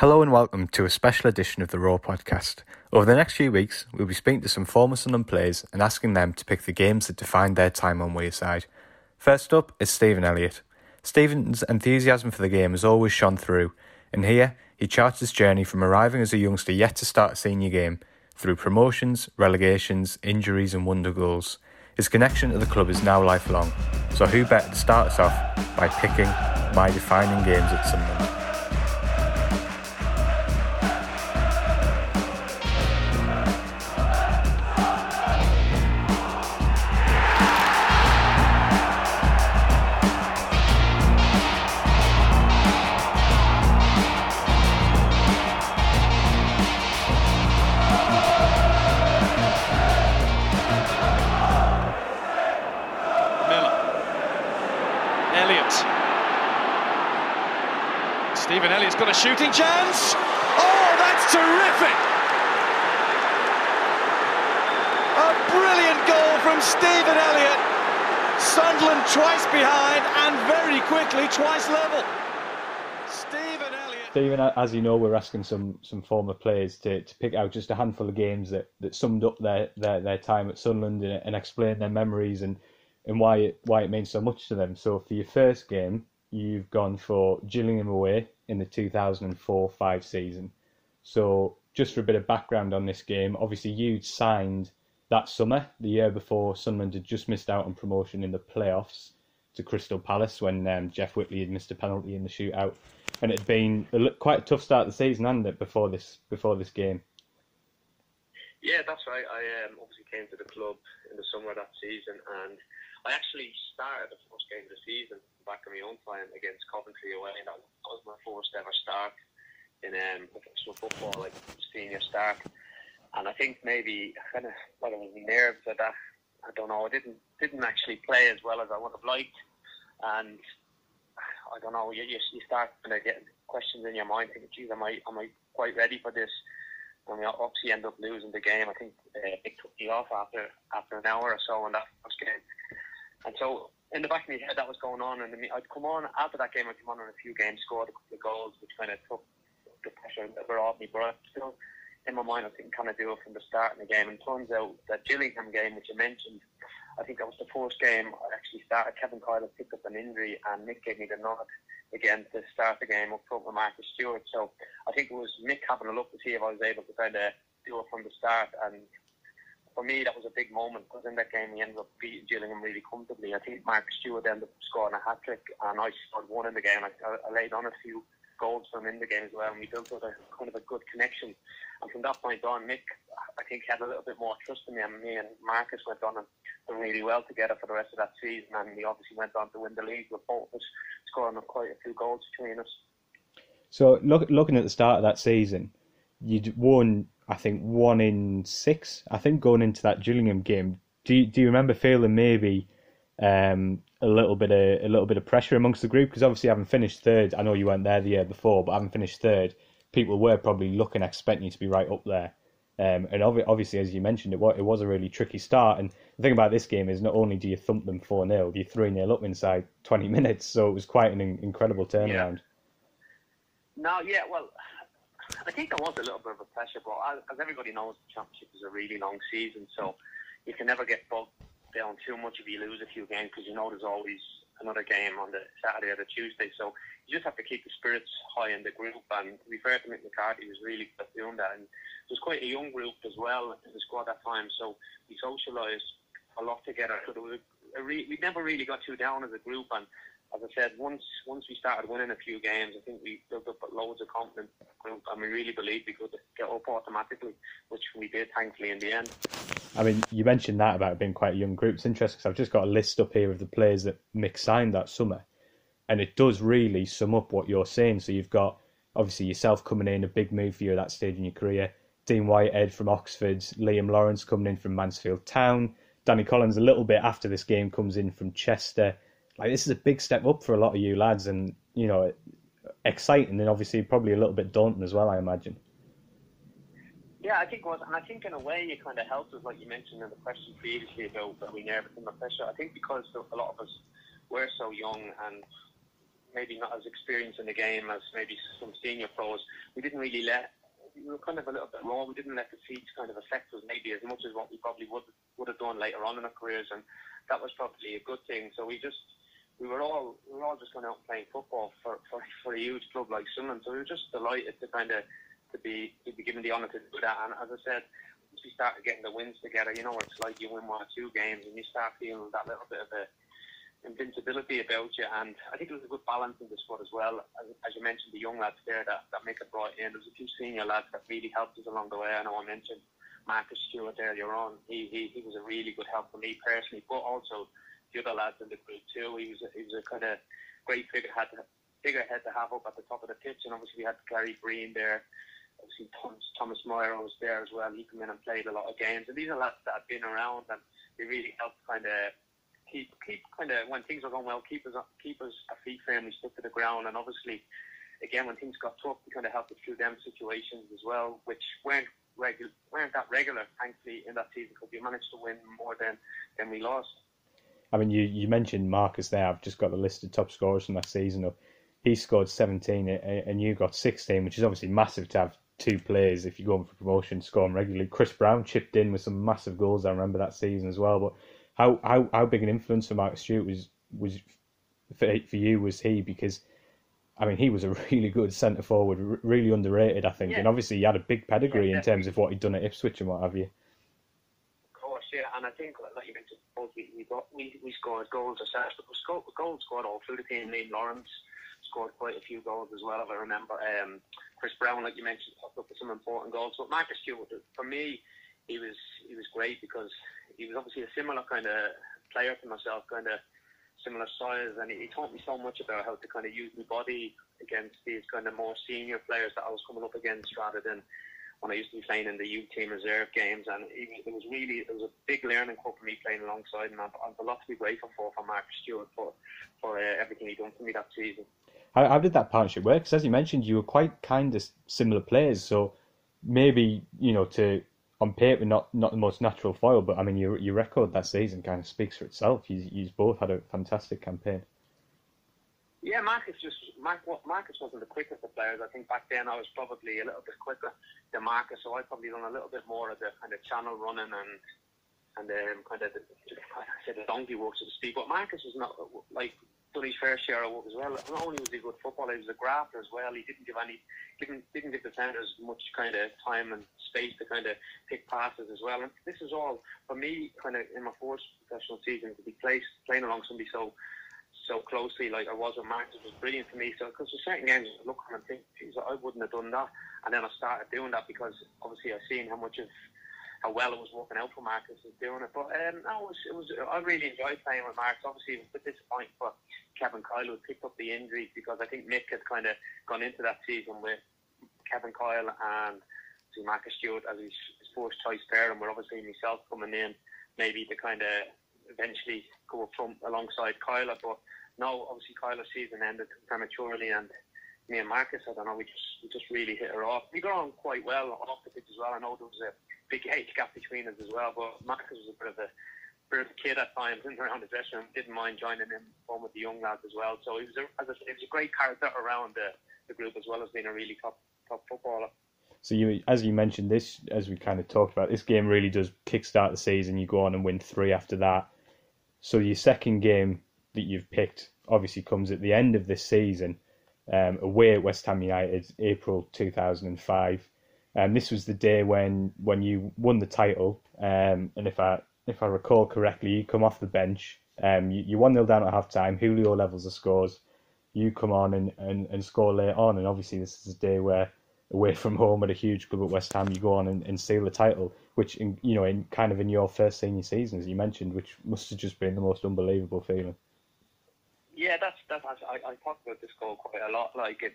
Hello and welcome to a special edition of the Raw podcast. Over the next few weeks, we'll be speaking to some former Sunderland players and asking them to pick the games that defined their time on Wearside. First up is Stephen Elliott. Stephen's enthusiasm for the game has always shone through, and here he charts his journey from arriving as a youngster yet to start a senior game, through promotions, relegations, injuries, and wonder goals. His connection to the club is now lifelong, so who better to start us off by picking my defining games at Sunderland? Stephen Elliott's got a shooting chance. Oh, that's terrific! A brilliant goal from Stephen Elliott. Sunderland twice behind and very quickly twice level. Stephen Elliott. Stephen, as you know, we're asking some some former players to, to pick out just a handful of games that, that summed up their, their, their time at Sunderland and, and explain their memories and, and why it why it means so much to them. So for your first game, you've gone for Gillingham away in the 2004-5 season. So just for a bit of background on this game, obviously you'd signed that summer, the year before Sunderland had just missed out on promotion in the playoffs to Crystal Palace when um, Jeff Whitley had missed a penalty in the shootout, and it had been a, quite a tough start to the season, hadn't it, before this before this game? Yeah, that's right. I um, obviously came to the club in the summer of that season, and I actually started the first game of the season back in my own time against Coventry away. And that was my first ever start in um, professional football, like senior start. And I think maybe I kind of what it was nerves of that. I don't know. I didn't didn't actually play as well as I would have liked, and I don't know. You you, you start kind of getting questions in your mind, thinking, "Geez, am I am I quite ready for this?" And we obviously end up losing the game. I think uh, it took me off after after an hour or so in that first game. And so in the back of my head, that was going on. And I'd come on after that game. I'd come on in a few games, scored a couple of goals, which kind of took the pressure off me. But I still, in my mind, I think kind of do it from the start in the game. And turns out that Gillingham game, which you mentioned, I think that was the first game I actually started. Kevin Kyle picked up an injury, and Mick gave me the nod again to start the game up front with Marcus Stewart. So I think it was Mick having a look to see if I was able to kind of do it from the start. And for me, that was a big moment because in that game we ended up beating Gillingham really comfortably. I think Marcus Stewart ended up scoring a hat trick, and I scored one in the game. I, I laid on a few goals for him in the game as well, and we built up a kind of a good connection. And from that point on, Mick, I think, had a little bit more trust in me, and me and Marcus went on and done really well together for the rest of that season. And we obviously went on to win the league with both of us scoring quite a few goals between us. So look, looking at the start of that season, you'd won, I think, one in six. I think going into that Gillingham game, do you, do you remember feeling maybe um, a little bit of a little bit of pressure amongst the group? Because obviously, having finished third, I know you weren't there the year before, but having finished third, people were probably looking, expecting you to be right up there. Um, and obvi- obviously, as you mentioned, it was, it was a really tricky start. And the thing about this game is not only do you thump them 4 0, you 3 0 up inside 20 minutes. So it was quite an in- incredible turnaround. No, yeah, well, I think there was a little bit of a pressure, but as, everybody knows, the championship is a really long season, so you can never get bogged down too much if you lose a few games because you know there's always another game on the Saturday or the Tuesday. So you just have to keep the spirits high in the group. And to be fair to Mick McCarthy, was really good at doing that. And it was quite a young group as well in the squad at that time, so we socialised a lot together. So was we never really got too down as a group. And as I said, once once we started winning a few games, I think we built up loads of confidence and we really believed we could get up automatically, which we did, thankfully, in the end. I mean, you mentioned that about being quite a young group. It's interesting because I've just got a list up here of the players that Mick signed that summer, and it does really sum up what you're saying. So you've got obviously yourself coming in, a big move for you at that stage in your career. Dean Whitehead from Oxford, Liam Lawrence coming in from Mansfield Town, Danny Collins a little bit after this game comes in from Chester. Like this is a big step up for a lot of you lads, and you know, exciting and obviously probably a little bit daunting as well. I imagine. Yeah, I think it was, and I think in a way it kind of helped us, like you mentioned in the question previously about that we nervous under pressure. I think because a lot of us were so young and maybe not as experienced in the game as maybe some senior pros, we didn't really let we were kind of a little bit raw. We didn't let the defeats kind of affect us maybe as much as what we probably would would have done later on in our careers, and that was probably a good thing. So we just we were all we were all just going out playing football for, for, for a huge club like Sunderland. So we were just delighted to kind of to be to be given the honour to do that. And as I said, once we started getting the wins together, you know what it's like. You win one or two games, and you start feeling that little bit of a invincibility about you. And I think there was a good balance in the squad as well. As, as you mentioned, the young lads there that, that it brought in. There was a few senior lads that really helped us along the way. I know I mentioned Marcus Stewart earlier on. He, he, he was a really good help for me personally, but also the other lads in the group too. He was a, he was a kind of great figurehead to, figurehead to have up at the top of the pitch. And obviously we had Gary Breen there. Obviously Thomas, Thomas Myhre was there as well. He came in and played a lot of games. And these are lads that have been around and they really helped kind of keep keep kind of when things are going well, keep us keep us our feet firmly stuck to the ground. And obviously, again, when things got tough, we kind of helped us through them situations as well, which weren't regular, weren't that regular, thankfully, in that season because we managed to win more than than we lost. I mean, you, you mentioned Marcus there. I've just got the list of top scorers from that season. He scored 17 and you got 16, which is obviously massive to have two players if you're going for promotion scoring regularly. Chris Brown chipped in with some massive goals. I remember that season as well. But how how, how big an influence for Marcus Stewart was was for, for you was he because I mean he was a really good centre forward, really underrated I think, yeah. and obviously he had a big pedigree yeah, in terms of what he'd done at Ipswich and what have you. Yeah, and I think like you mentioned, we we got we, we scored goals ourselves, but we scored goals scored all through the team. Liam Lawrence scored quite a few goals as well, if I remember. Um, Chris Brown, like you mentioned, popped up with some important goals. But Marcus Stewart, for me, he was he was great because he was obviously a similar kind of player to myself, kind of similar size, and he, he taught me so much about how to kind of use my body against these kind of more senior players that I was coming up against, rather than when I used to be playing in the youth team reserve games. And it, was really it was a big learning curve for me playing alongside him. I've, I've a lot to be grateful for for Mark Stewart for for uh, everything he done for me that season. How, how did that partnership work? Because as you mentioned, you were quite kind of similar players, so maybe you know to on paper not not the most natural foil, but I mean your your record that season kind of speaks for itself. You you both had a fantastic campaign. Yeah, Marcus just Marcus wasn't the quickest of players. I think back then I was probably a little bit quicker than Marcus, so I probably done a little bit more of the kind of channel running and and um, kind of the, I said the donkey work so to speak. But Marcus was not like done his fair share of work as well. Not only was he a good footballer, he was a grafter as well. He didn't give any, didn't didn't give the defenders much kind of time and space to kind of pick passes as well. And this is all for me, kind of in my first professional season to be placed playing along somebody so so closely like I was with Marcus was brilliant for me. So because there's certain games I look and think, geez, I wouldn't have done that, and then I started doing that because obviously I've seen how much of how well it was working out for Marcus was doing it. But um, no, it was, it was I really enjoyed playing with Marcus. Obviously, it was a bit disappointing for Kevin Kyle who picked up the injury because I think Mick had kind of gone into that season with Kevin Kyle and see Marcus Stewart as his, his first choice pair, and we're obviously myself coming in maybe to kind of eventually go up from alongside Kyle. But no, obviously Kyle's season ended prematurely, and me and Marcus, I don't know, we just we just really hit her off. We got on quite well off the pitch as well. I know there was a big age gap between us as well, but Marcus was a bit of a bit of a kid at times in around the dressing room. Didn't mind joining in on with the young lads as well. So he was a, as I said, was a great character around the, the group as well as being a really top top footballer. So you, as you mentioned, this as we kind of talked about, this game really does kickstart the season. You go on and win three after that. So your second game that you've picked obviously comes at the end of this season um, away at West Ham United, April 2005. Um, this was the day when when you won the title, um, and if I if I recall correctly, you come off the bench. Um, you, you one 0 down at half time. Julio levels the scores. You come on and, and, and score late on, and obviously this is a day where away from home at a huge club at West Ham, you go on and, and seal the title, which in, you know in kind of in your first senior season, as you mentioned, which must have just been the most unbelievable feeling. Yeah, that's that's. I, I talk about this goal quite a lot. Like it's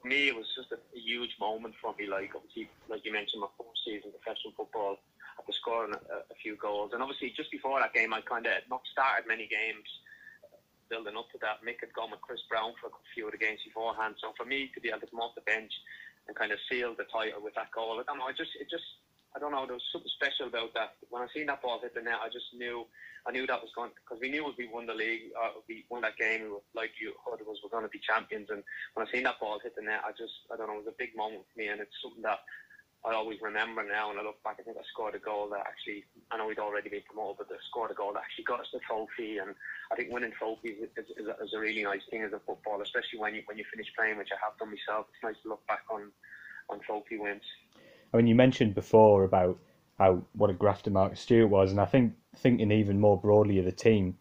for me, it was just a, a huge moment for me. Like obviously, like you mentioned, my fourth season professional football, after scoring a, a few goals, and obviously just before that game, I kind of not started many games building up to that. Mick had gone with Chris Brown for a few of the games beforehand. So for me to be able to come off the bench and kind of seal the title with that goal, I don't know. I just it just I don't know. There was something special about that. When I seen that ball hit the net, I just knew. I knew that was going because we knew if we won the league, uh, we won that game, like you heard it was we're going to be champions. And when I seen that ball hit the net, I just I don't know. It was a big moment for me, and it's something that I always remember now when I look back. I think I scored a goal that actually, I know we'd already been promoted, but I scored a goal that actually got us the trophy. And I think winning trophies is, is, is, a, really nice thing as a footballer, especially when you when you finish playing, which I have done myself. It's nice to look back on on trophy wins. I mean, you mentioned before about how what a grafter Mark Stewart was, and I think thinking even more broadly of the team.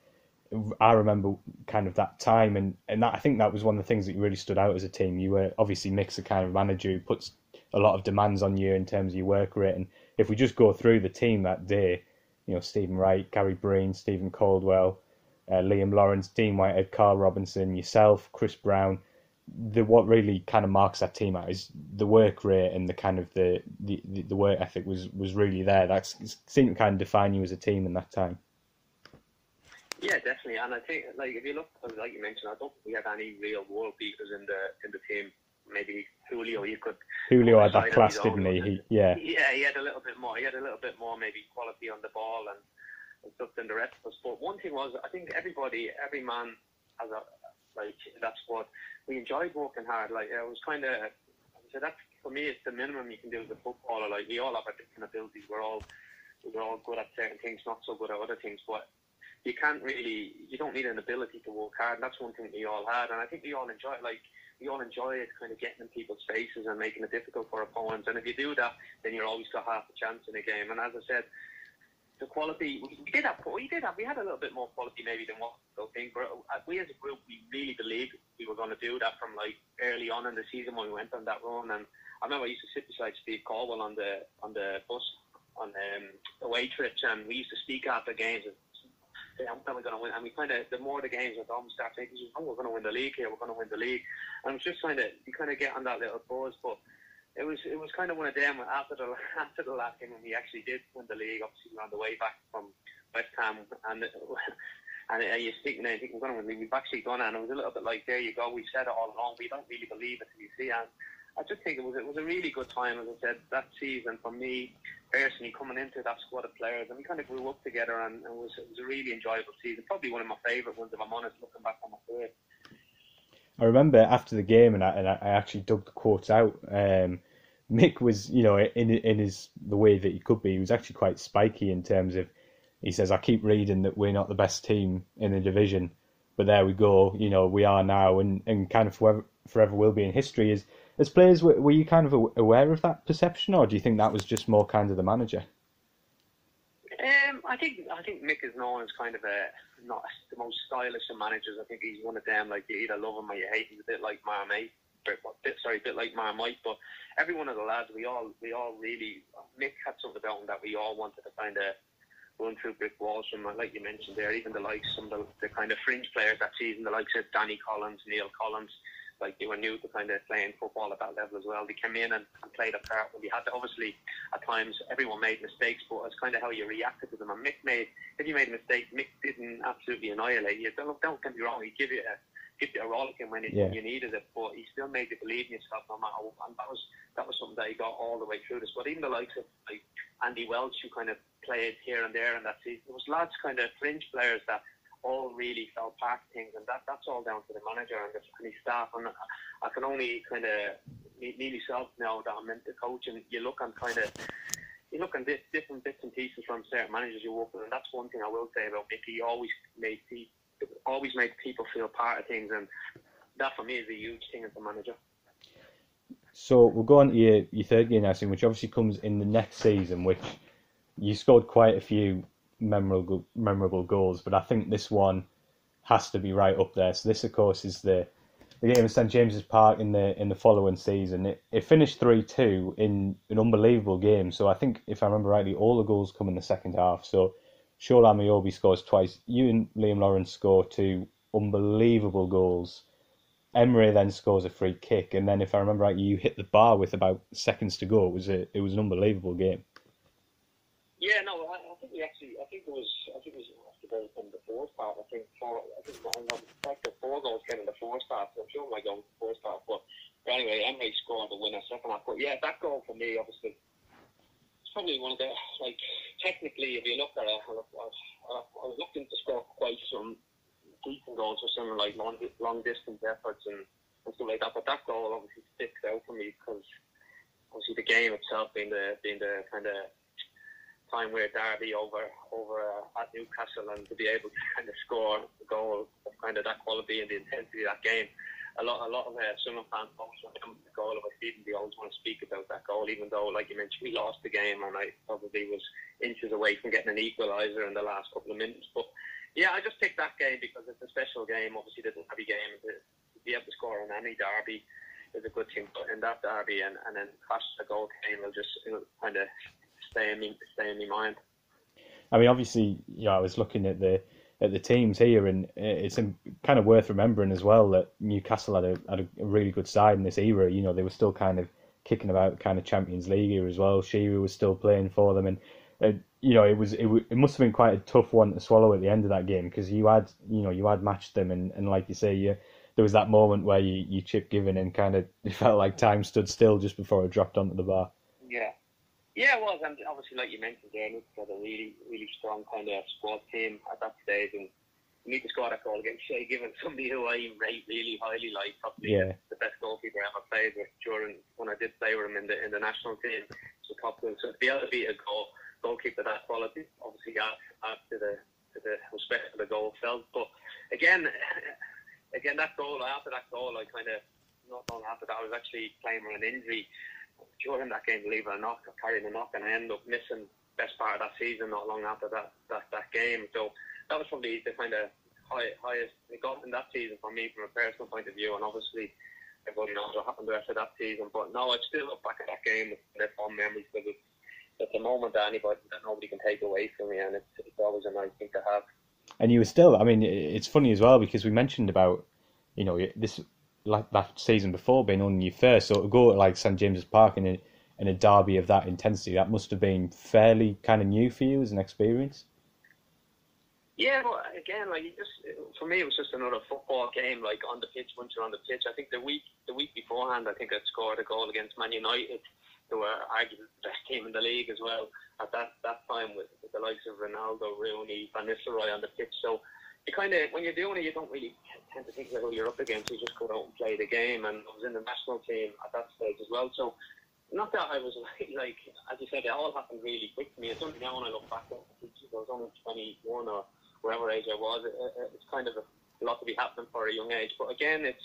I remember kind of that time, and, and that, I think that was one of the things that really stood out as a team. You were obviously Mick's the kind of manager who puts a lot of demands on you in terms of your work rate. And if we just go through the team that day, you know, Stephen Wright, Gary Breen, Stephen Caldwell, uh, Liam Lawrence, Dean Whitehead, Carl Robinson, yourself, Chris Brown. The what really kind of marks that team out is the work rate and the kind of the the, the work ethic was was really there. That seemed to kind of define you as a team in that time. Yeah, definitely. And I think, like, if you look, like you mentioned, I don't think we had any real world beaters in the in the team maybe Julio, you could. Julio had that class, didn't he? he? Yeah. Yeah, he had a little bit more. He had a little bit more maybe quality on the ball and, and stuff than the rest of us. But one thing was, I think everybody, every man has a like that's what we enjoyed working hard. Like I was kind of, so that's for me, it's the minimum you can do as a footballer. Like we all have our different abilities. We're all we're all good at certain things, not so good at other things. But you can't really, you don't need an ability to work hard. And that's one thing we all had, and I think we all enjoy. Like we all enjoy it, kind of getting in people's faces and making it difficult for opponents. And if you do that, then you're always got half a chance in a game. And as I said, the quality we did have, we did have, we had a little bit more quality maybe than what people think. But uh, we as a group, we really believed we were going to do that from like early on in the season when we went on that run. And I remember I used to sit beside Steve Caldwell on the on the bus on um, away trips, and we used to speak after games. And, I'm probably going to win. And we kind of, the more the games are done, we start thinking, oh, we're going to win the league here, we're going to win the league. And it's just kind of, you kind of get on that little buzz. But it was it was kind of one of them after the after the last game when we actually did win the league. Obviously, we on the way back from West Ham, and and uh, you're speaking there, thinking we're going to win. We've actually done it, and it was a little bit like, there you go. We said it all along. We don't really believe it until you see it. I just think it was it was a really good time, as I said, that season for me personally coming into that squad of players, and we kind of grew up together, and it was it was a really enjoyable season. Probably one of my favourite ones, if I'm honest, looking back on my career. I remember after the game, and I, and I actually dug the quotes out. Um, Mick was, you know, in in his the way that he could be, he was actually quite spiky in terms of. He says, "I keep reading that we're not the best team in the division, but there we go. You know, we are now, and, and kind of forever, forever will be in history." Is as players, were, were you kind of aware of that perception, or do you think that was just more kind of the manager? Um, I think I think Mick is known as kind of a not the most stylish of managers. I think he's one of them like you either love him or you hate. him. a bit like Marmite, bit sorry, a bit like Marmite. But every one of the lads, we all we all really Mick had something about him that we all wanted to kind of run through brick walls from. Like you mentioned there, even the likes some of the, the kind of fringe players that season, the likes of Danny Collins, Neil Collins like they were new to kind of playing football at that level as well. They came in and, and played a part when we had to. Obviously, at times everyone made mistakes, but it's kind of how you reacted to them. And Mick made, if you made a mistake, Mick didn't absolutely annihilate you. Don't, don't get me wrong, he give you a give you a rollicking when, it, yeah. you needed it, but he still made you believe in yourself no matter what. And that was that was something that he got all the way through this. But even the likes of like Andy Welch, who kind of played here and there in that season, there was lads kind of fringe players that all really fell part of things, and that that's all down to the manager and, and his staff. And I can only kind of me, myself now that I'm into coaching. You look on kind of you look this, different bits and pieces from certain managers you work with, and that's one thing I will say about Mickey. He always made people always made people feel part of things, and that for me is a huge thing as a manager. So we'll go on to your, your third game now, which obviously comes in the next season, which you scored quite a few memorable memorable goals, but I think this one has to be right up there. So this, of course, is the the game at St James's Park in the in the following season. It, it finished three two in an unbelievable game. So I think if I remember rightly, all the goals come in the second half. So Shola Ameobi scores twice. You and Liam Lawrence score two unbelievable goals. Emre then scores a free kick, and then if I remember right, you hit the bar with about seconds to go. It was a, it was an unbelievable game. Yeah, no, I, I think we actually, I think it was, I think it was after the, the fourth half. I think four, I think I'm like the four goals came in the fourth half. So I'm sure my goal fourth half, but, but anyway, Emre scored the winner second half. But yeah, that goal for me, obviously, it's probably one of the like technically, if you look at it, I, I, I was looking to score quite some decent goals for some like long long distance efforts and, and stuff like that. But that goal obviously sticks out for me because obviously the game itself being the being the kind of time where Derby over over uh, at Newcastle and to be able to kind of score a goal of kind of that quality and the intensity of that game. A lot, a lot of uh, Sunderland fans always want to come to the goal of Stephen. They always want to speak about that goal, even though, like you mentioned, we lost the game and I probably was inches away from getting an equaliser in the last couple of minutes. But yeah, I just picked that game because it's a special game. Obviously, it's a derby game, to be able to score on any derby is a good thing. But in that derby, and, and then crash the goal game will just it'll kind of stay in me stay in my mind. I mean, obviously, you know, I was looking at the at the teams here, and it's kind of worth remembering as well that Newcastle had a had a really good side in this era. You know, they were still kind of kicking about kind of Champions League here as well. Shearer was still playing for them, and uh, you know, it was it, it must have been quite a tough one to swallow at the end of that game because you had you know you had matched them, and, and like you say, you, there was that moment where you you chip Given and kind of it felt like time stood still just before it dropped onto the bar. Yeah. Yeah, it was, and obviously, like you mentioned, there, Nick had a really, really strong kind of squad team at that stage, and you need to score that goal against Shay Given, somebody who I rate really highly, like probably yeah. the best goalkeeper I ever played with during when I did play with him in the in the national team. So top goal. So to be able to beat a goal goalkeeper that quality, obviously adds, adds to the to the respect for the goal felt. But again, again that goal after that goal, I kind of not long after that, I was actually playing with an injury during that game, believe it or not, carrying a knock, and I ended up missing best part of that season not long after that that, that game. So that was probably the kind of high, highest it got in that season for me from a personal point of view, and obviously everybody knows what happened the rest of that season. But no, I still look back at that game with their fond memories because it's, it's a moment that anybody that nobody can take away from me, and it's, it's always a nice thing to have. And you were still, I mean, it's funny as well because we mentioned about, you know, this like that season before being on your first, so to go to like St James's Park in a in a derby of that intensity, that must have been fairly kind of new for you as an experience. Yeah, but again, like just for me, it was just another football game, like on the pitch. Once you're on the pitch, I think the week the week beforehand, I think I scored a goal against Man United, who were arguably the best team in the league as well at that that time with, with the likes of Ronaldo, Rooney, Van Nistelrooy on the pitch. So you kind of when you're doing it, you don't really tend to think about who you're up against. You just go out and play the game. And I was in the national team at that stage as well. So not that I was like, as you said, it all happened really quick to me. It's only now when I look back, I was only 21 or whatever age I was. It, it, it's kind of a, lot to be happening for a young age. But again, it's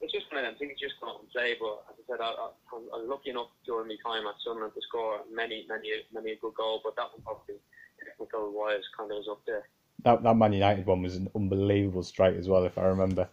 it's just one of them things. Just go out and play. But as I said, I, I, I'm lucky enough during my time at Sunderland to score many, many, many a good goal. But that one probably technical wise kind of was up there that that Man United one was an unbelievable strike as well, if I remember.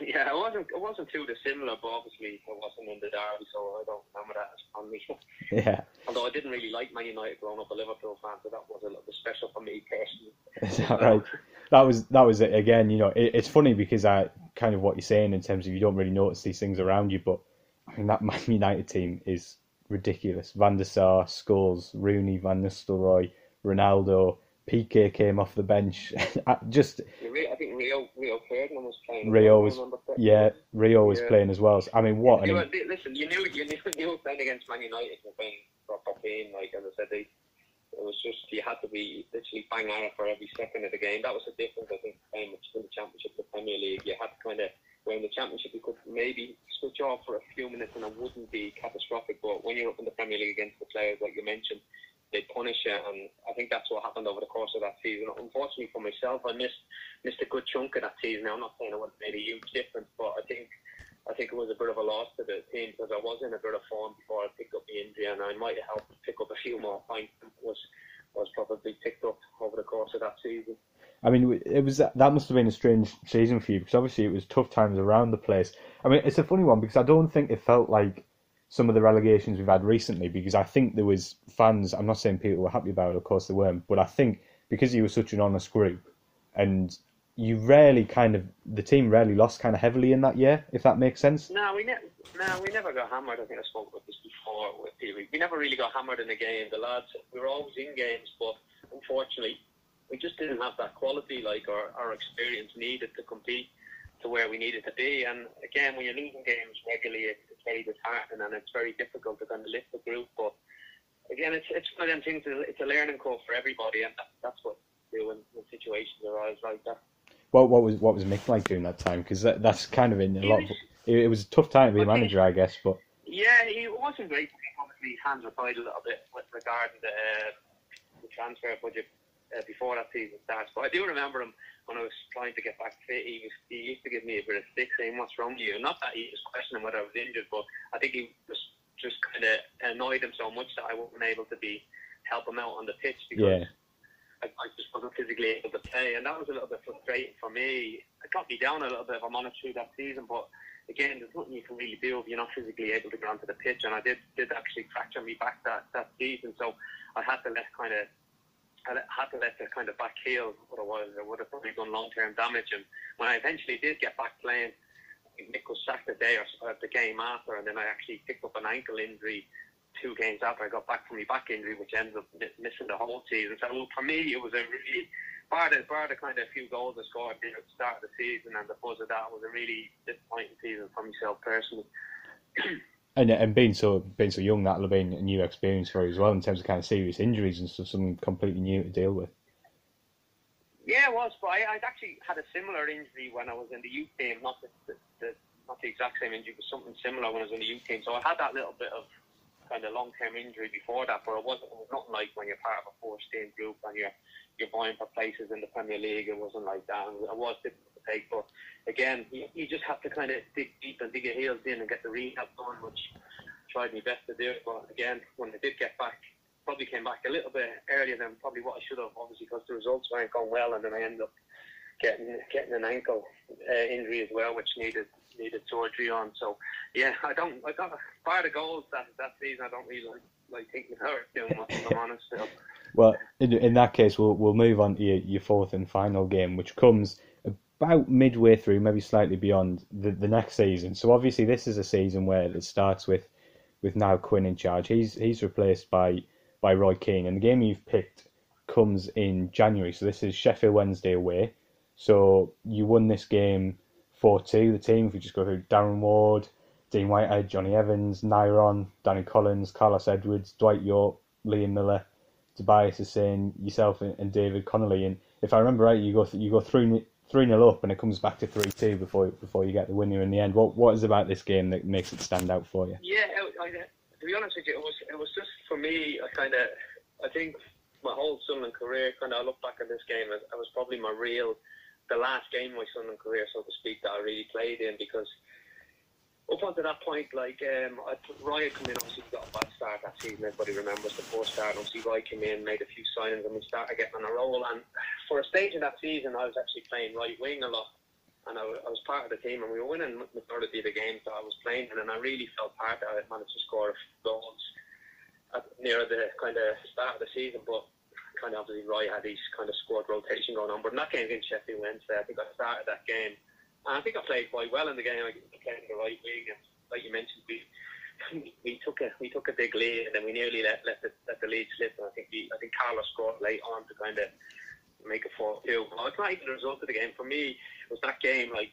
Yeah, it wasn't it wasn't too dissimilar, but obviously it wasn't in the derby, so I don't remember that as fondly. Yeah. Although I didn't really like Man United growing up a Liverpool fan, so that was a little bit special for me personally. Is that right? That was that was it again. You know, it, it's funny because I kind of what you're saying in terms of you don't really notice these things around you, but I mean that Man United team is ridiculous. Van der Sar, Scholes, Rooney, Van Nistelrooy, Ronaldo. Piqué came off the bench. Just I think Rio Rio Ferdinand was playing. Rio was yeah, Rio was yeah. playing as well. I mean, what? You know, listen, you knew you knew you were playing against Man United and playing proper game. Like as I said, they, it was just you had to be literally bang on it for every second of the game. That was the difference, I think, playing in the Championship, the Premier League. You had to kind of where in the Championship you could maybe switch off for a few minutes and it wouldn't be catastrophic. But when you're up in the Premier League against the players like you mentioned they punish you, and I think that's what happened over the course of that season. Unfortunately for myself, I missed missed a good chunk of that season. I'm not saying it would have made a huge difference, but I think I think it was a bit of a loss to the team because I was in a bit of form before I picked up the injury, and I might have helped pick up a few more points. Was was probably picked up over the course of that season. I mean, it was that must have been a strange season for you because obviously it was tough times around the place. I mean, it's a funny one because I don't think it felt like some of the relegations we've had recently because I think there was fans. I'm not saying people were happy about it, of course they weren't, but I think because you were such an honest group, and you rarely kind of the team rarely lost kind of heavily in that year, if that makes sense. No, we never. No, we never got hammered. I think I spoke about this before with. We never really got hammered in a game. The lads, we were always in games, but unfortunately, we just didn't have that quality, like our, our experience needed to compete to where we needed to be. And again, when you're losing games regularly, it's very disheartening and it's very difficult to kind of lift the group. But again, it's it's one of them things. It's a learning curve for everybody, and that, that's what you do when, when situations arise like that. What what was what was Mick like during that time? Because that, that's kind of in a lot. Of, it, it was a tough time to be a manager, I guess. But yeah, he wasn't great. Obviously, his hands were tied a little bit with regarding the, uh, the transfer budget uh, before that season starts. But I do remember him when I was trying to get back fit. He was he used to give me a bit of stick saying, "What's wrong with you?" Not that he was questioning whether I was injured, but I think he was just kind of annoyed him so much that I wasn't able to be help him out on the pitch because. Yeah. I, I just wasn't physically able to play, and that was a little bit frustrating for me. It got me down a little bit if I'm honest through that season, but again, there's nothing you can really do if you're not physically able to get onto the pitch. And I did did actually fracture me back that that season, so I had to let kind of I had to let the kind of back heal. Otherwise, I would have probably done long term damage. And when I eventually did get back playing, Mick was sacked the day or the game after, and then I actually picked up an ankle injury two games after I got back from my back injury, which ended up missing the whole season. So for me, it was a really bar the bar the kind of few goals I scored at the start of the season and the buzz of that was a really disappointing season for myself personally. and and being so being so young, that'll have been a new experience for you as well in terms of kind of serious injuries and stuff, something completely new to deal with. Yeah, it was. But I, I'd actually had a similar injury when I was in the youth team, not the, the, the not the exact same injury, but something similar when I was in the youth team. So I had that little bit of kind of long term injury before that, but it wasn't, it was nothing like when you're part of a four team group and you're you're vying for places in the Premier League. It wasn't like that. It was take, but again, you, you just have to kind of dig deep and dig your heels in and get the rehab done, which I tried my best to do. But again, when I did get back, probably came back a little bit earlier than probably what I should have, obviously because the results weren't going well, and then I ended up getting getting an ankle uh, injury as well, which needed needed surgery on. So yeah, I don't. I got of the goals that that season. I don't really like, like thinking about too much. If I'm honest. So. Well, in, in that case, we'll we'll move on to your, your fourth and final game, which comes about midway through, maybe slightly beyond the, the next season. So obviously, this is a season where it starts with with Niall Quinn in charge. He's he's replaced by by Roy Keane, and the game you've picked comes in January. So this is Sheffield Wednesday away. So you won this game 4 2. The team, if we just go through Darren Ward, Dean Whitehead, Jonny Evans, Nyron, Danny Collins, Carlos Edwards, Dwight Yorke, Liam Miller, Tobias Hysén, yourself, and, and David Connolly. And if I remember right, you go th- you go three three nil up, and it comes back to three two before before you get the winner in the end. What what is about this game that makes it stand out for you? Yeah, I, I, to be honest with you, it was it was just for me. I kind of I think my whole Sunderland career, kind of I look back at this game, as it was probably my real the last game my Sunderland career, so to speak, that I really played in because up until that point, like um, I, Roy come in, obviously we got a bad start that season. Everybody remembers the first start. Obviously, Roy came in, made a few signings, and we started getting on a roll. And for a stage in that season, I was actually playing right wing a lot, and I, I was part of the team, and we were winning the majority of the games that I was playing in, and I really felt part it. Managed to score goals at, near the kind of start of the season, but kind of obviously Roy had his kind of squad rotation going on. But in that game against Sheffield Wednesday, I think I started that game. And I think I played quite well in the game. I played in the right wing, and like you mentioned, we we took a we took a big lead, and then we nearly let let the, let the lead slip. And I think we, I think Carlos scored late on to kind of make it four two. Well, it's not even the result of the game for me. It was that game. Like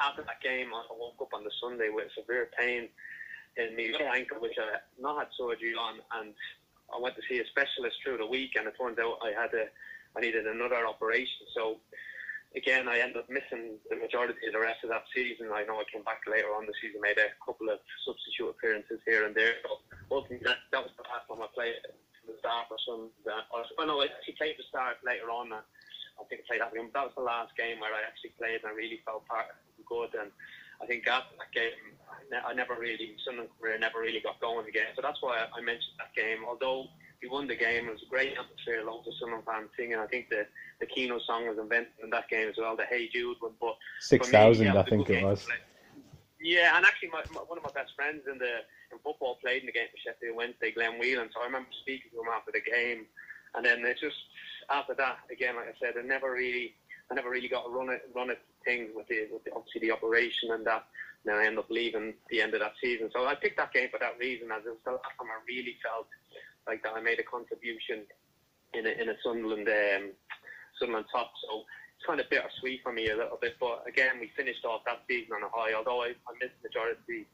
after that game, I woke up on the Sunday with severe pain in my little ankle, which I not had surgery on, and I went to see a specialist through the week, and it turned out I had a, I needed another operation. So again, I ended up missing the majority of the rest of that season. I know I came back later on the season, made a couple of substitute appearances here and there. So ultimately, that, that was the last time I played the start for some. Uh, I know I actually played the start later on. Uh, I think I played that game. That was the last game where I actually played, and I really felt part good. And I think after that game, I never really, Sunderland career never really got going again. So that's why I mentioned that game. Although we won the game, it was a great atmosphere, loads of Sunderland fans singing. I think the the Keano song was invented in that game as well, the Hey Jude one. But six thousand, yeah, I think it was. Yeah, and actually, my, my, one of my best friends in the in football played in the game for Sheffield Wednesday, Glenn Whelan. So I remember speaking to him after the game, and then it just after that, again, like I said, I never really, I never really got a run at run at things with the with the, obviously the operation and that. Then I ended up leaving the end of that season. So I picked that game for that reason, as it was the last time I really felt like that I made a contribution in a, in a Sunderland um, Sunderland top. So it's kind of bittersweet for me a little bit. But again, we finished off that season on a high. Although I, I missed the majority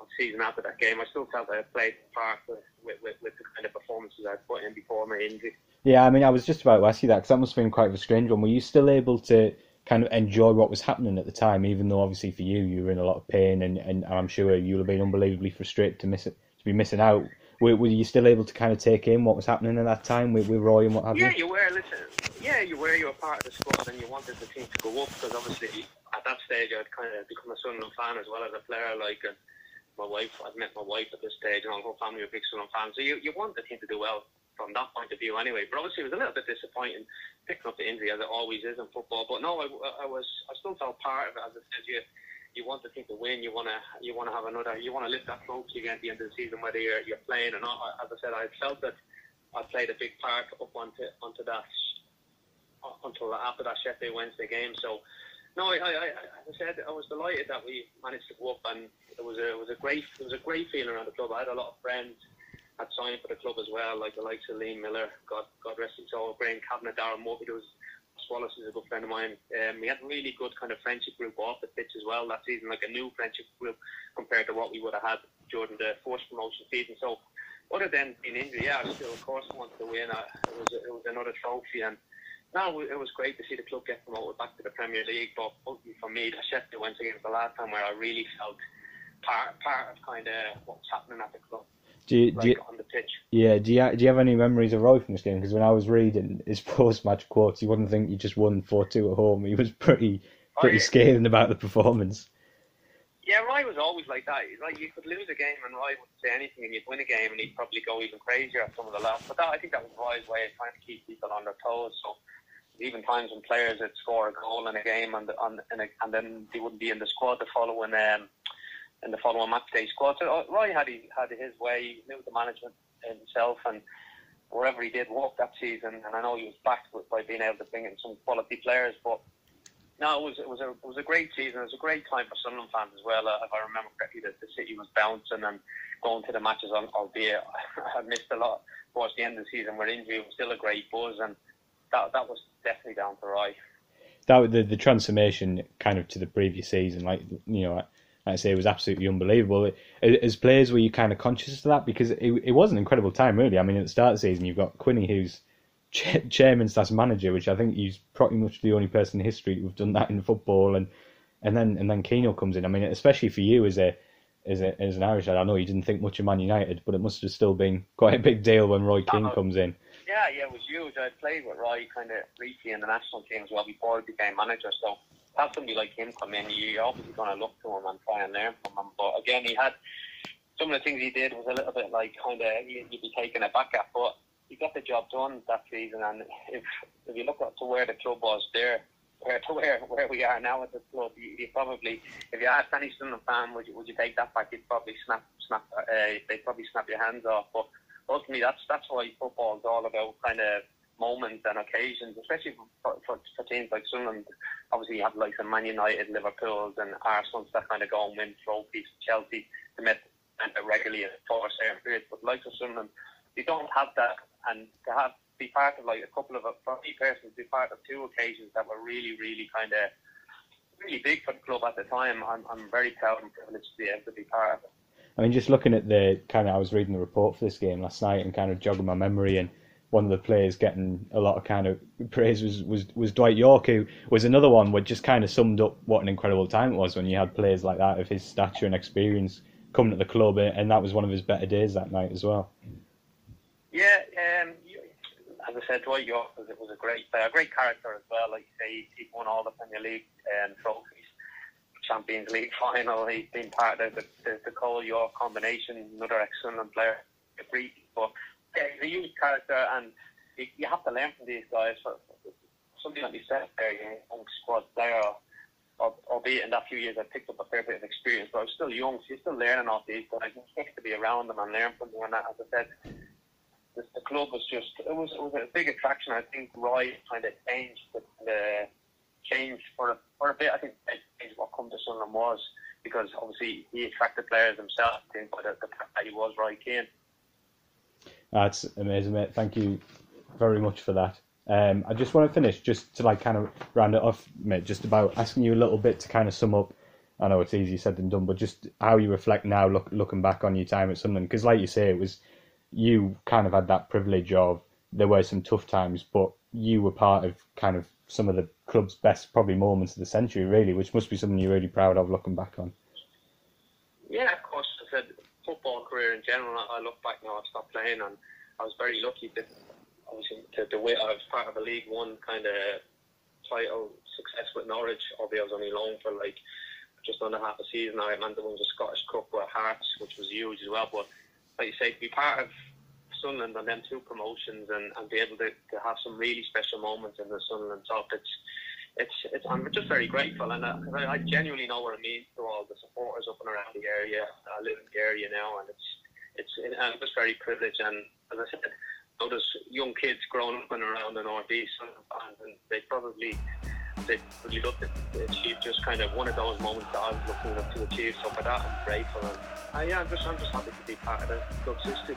of season after that game, I still felt I played part with, with, with, with the kind of performances I put in before my injury. Yeah, I mean, I was just about to ask you that because that must have been quite a strange one. Were you still able to kind of enjoy what was happening at the time, even though obviously for you you were in a lot of pain, and, and I'm sure you'll have been unbelievably frustrated to miss it, to be missing out. Were, were you still able to kind of take in what was happening at that time with, with Roy and what have yeah, you? you were. Listen, yeah, you were. You were part of the squad, and you wanted the team to go up because obviously at that stage I'd kind of become a Sunderland fan as well as a player. Like, and my wife, I'd met my wife at this stage, and our whole family were big Sunderland fans. So you, you want the team to do well from that point of view anyway. But obviously it was a little bit disappointing picking up the injury as it always is in football. But no, I, I was I still felt part of it. As I said, you you want the team to win. You want to you want to have another. You want to lift that trophy again at the end of the season, whether you're you're playing or not. As I said, I felt that I played a big part up onto onto that until after that Sheffield Wednesday game. So. No, I, I, as I said, I was delighted that we managed to go up, and it was a, it was a great, it was a great feeling around the club. I had a lot of friends had signed for the club as well, like the likes of Liam Miller, God, God rest his soul, Graham Kavanagh, Daryl Murphy, there was Wallace is a good friend of mine. Um, we had a really good kind of friendship group off the pitch as well that season, like a new friendship group compared to what we would have had during the first promotion season. So, other than being injured, yeah, I still, of course, wanted to win. Uh, it was it was another trophy, and no, it was great to see the club get promoted back to the Premier League. But for me, the Sheffield Wednesday game was the last time where I really felt part part of kind of what was happening at the club. Do you, like do you, on the pitch. yeah, do you, do you have any memories of Roy from this game? Because when I was reading his post-match quotes, you wouldn't think you just won 4-2 at home. He was pretty pretty Roy- scathing about the performance. Yeah, Roy was always like that. Like you could lose a game and Roy wouldn't say anything, and you'd win a game and he'd probably go even crazier at some of the lads. But that, I think that was Roy's way of trying to keep people on their toes. So even times when players would score a goal in a game and and and, a, and then they wouldn't be in the squad the following um in the following match day squad. So uh, Roy had had his way, he knew the management himself and. Wherever he did walk that season, and I know he was backed with, by being able to bring in some quality players, but no, it was it was a it was a great season. It was a great time for Sunderland fans as well. Uh, if I remember correctly, that the city was bouncing and going to the matches. al- Albeit I missed a lot towards the end of the season where injury it was still a great buzz, and that that was definitely down to Roy. That the the transformation kind of to the previous season, like you know, like I say, it was absolutely unbelievable. As players, were you kind of conscious of that because it, it was an incredible time, really. I mean, at the start of the season, you've got Quinny, who's cha- chairman slash manager, which I think he's pretty much the only person in history who've done that in football, and and then and then Keano comes in. I mean, especially for you as a as a as an Irish lad, I know you didn't think much of Man United, but it must have still been quite a big deal when Roy Keane Uh-huh. comes in. Yeah, yeah, it was huge. I played with Roy kind of briefly in the national team as well before he became manager. So have somebody like him come in, you're obviously going to look to him and try and learn from him. But again, he had some of the things he did was a little bit like kind of you'd be taken aback at, but he got the job done that season. And if if you look up to where the club was there. Where to where where we are now at the club, you, you probably if you asked any Sunderland fan, would you would you take that back? You'd probably snap snap uh, they'd probably snap your hands off. But ultimately, that's that's why football is all about kind of moments and occasions, especially for, for, for teams like Sunderland. Obviously, you have like some Man United, Liverpool's, and Arsenal's that kind of go and win trophies. Chelsea commit and regularly for certain periods, but like of Sunderland, you don't have that, and to have be part of like a couple of for me personally, be part of two occasions that were really, really kind of really big for the club at the time. I'm I'm very proud and privileged to be able to be part of it. I mean, just looking at the kind of, I was reading the report for this game last night and kind of jogging my memory, and one of the players getting a lot of kind of praise was was, was Dwight Yorke, who was another one which just kind of summed up what an incredible time it was when you had players like that of his stature and experience coming to the club, and that was one of his better days that night as well. Yeah, um, as I said, Dwight Yorke was, was a great player, a great character as well. Like you say, he, he won all the Premier League um, trophies, Champions League final. He's been part of the, the, the Cole York combination, another ex-Sunderland player. But yeah, he's a huge character, and you, you have to learn from these guys. For, for something like you said there, you young squad player. Albeit in that few years, I picked up a fair bit of experience, but I was still young, so you're still learning off these guys. You expect to be around them and learn from them. And as I said, the, the club was just it was it was a big attraction. I think Roy kind of changed the, the changed for a, for a bit. I think changed what come to Sunderland was because obviously he attracted players himself. I think by the, the fact that he was Roy Keane. That's amazing, mate. Thank you very much for that. Um, I just want to finish, just to like kind of round it off, mate, just about asking you a little bit to kind of sum up. I know it's easier said than done, but just how you reflect now, look, looking back on your time at Sunderland, because like you say, it was you kind of had that privilege of there were some tough times, but you were part of kind of some of the club's best probably moments of the century, really, which must be something you're really proud of looking back on. Yeah, of course. I said football career in general. I look back now. I've stopped playing, and I was very lucky that obviously to, to win. I was part of a League One kind of title success with Norwich, albeit I was only loaned for like just under half a season. I remember won the Scottish Cup with Hearts, which was huge as well. But like you say, to be part of Sunderland and then two promotions and, and be able to, to have some really special moments in the Sunderland top, it's it's, it's I'm just very grateful and uh, I, I genuinely know what it means to all the supporters up and around the area. I live in the area now and it's it's I'm just very privileged and as I said, you know, there's young kids growing up and around the northeast and they probably they really looked to achieve just kind of one of those moments that I was looking up to achieve. So for that, I'm grateful and uh, yeah, I'm just I'm just happy to be part of the club's history.